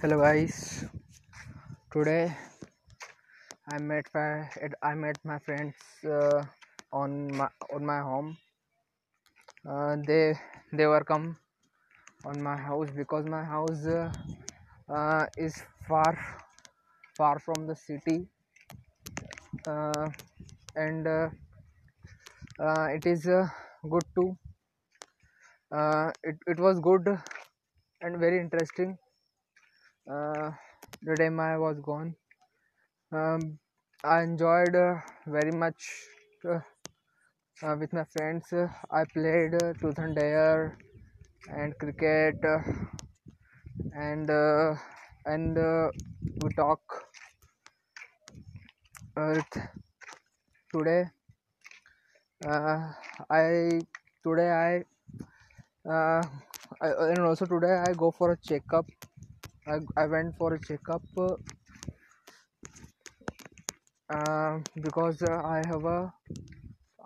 hello guys. Today i met my i met my friends uh, on my on my home. Uh, they they were come on my house because my house uh, uh, is far far from the city. Uh, and uh, it is good to it, it was good and very interesting uh, the time I was gone. Um, I enjoyed uh, very much uh, uh, with my friends. Uh, I played truth and dare and cricket and and we talk today. I today I, I and also today I go for a checkup I, I went for a checkup uh, because uh, I have a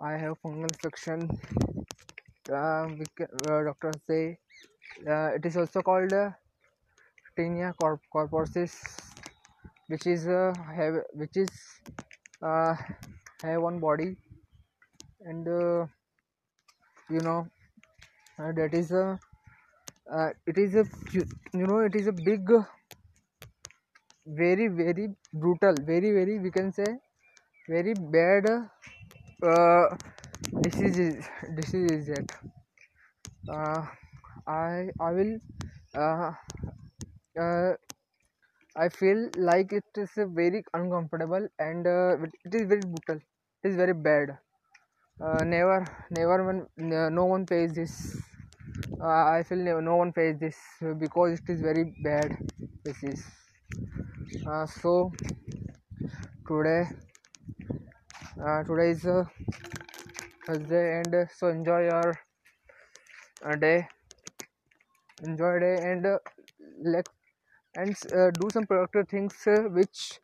I have fungal infection. Uh, uh, doctors say uh, it is also called uh, tinea corp- corporis, which is uh, have which is uh, have one body and you know that is a uh, it is a you know it is a big very very brutal very very we can say very bad uh, disease is disease is it uh, i i will uh, uh, i feel like it is very uncomfortable and uh, it is very brutal. It is very bad. Uh, never never one no one pays this i feel no, one pays this uh, because it is very bad disease uh, so today uh, today is uh, thursday and uh, so enjoy your uh, day. Enjoy day and uh, let and uh, do some productive things uh, which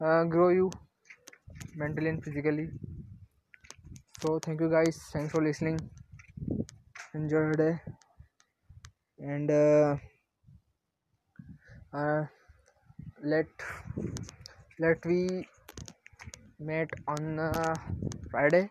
uh, grow you mentally and physically. So thank you guys. Thanks for listening. Enjoy your day and uh, uh, let let we meet on uh, friday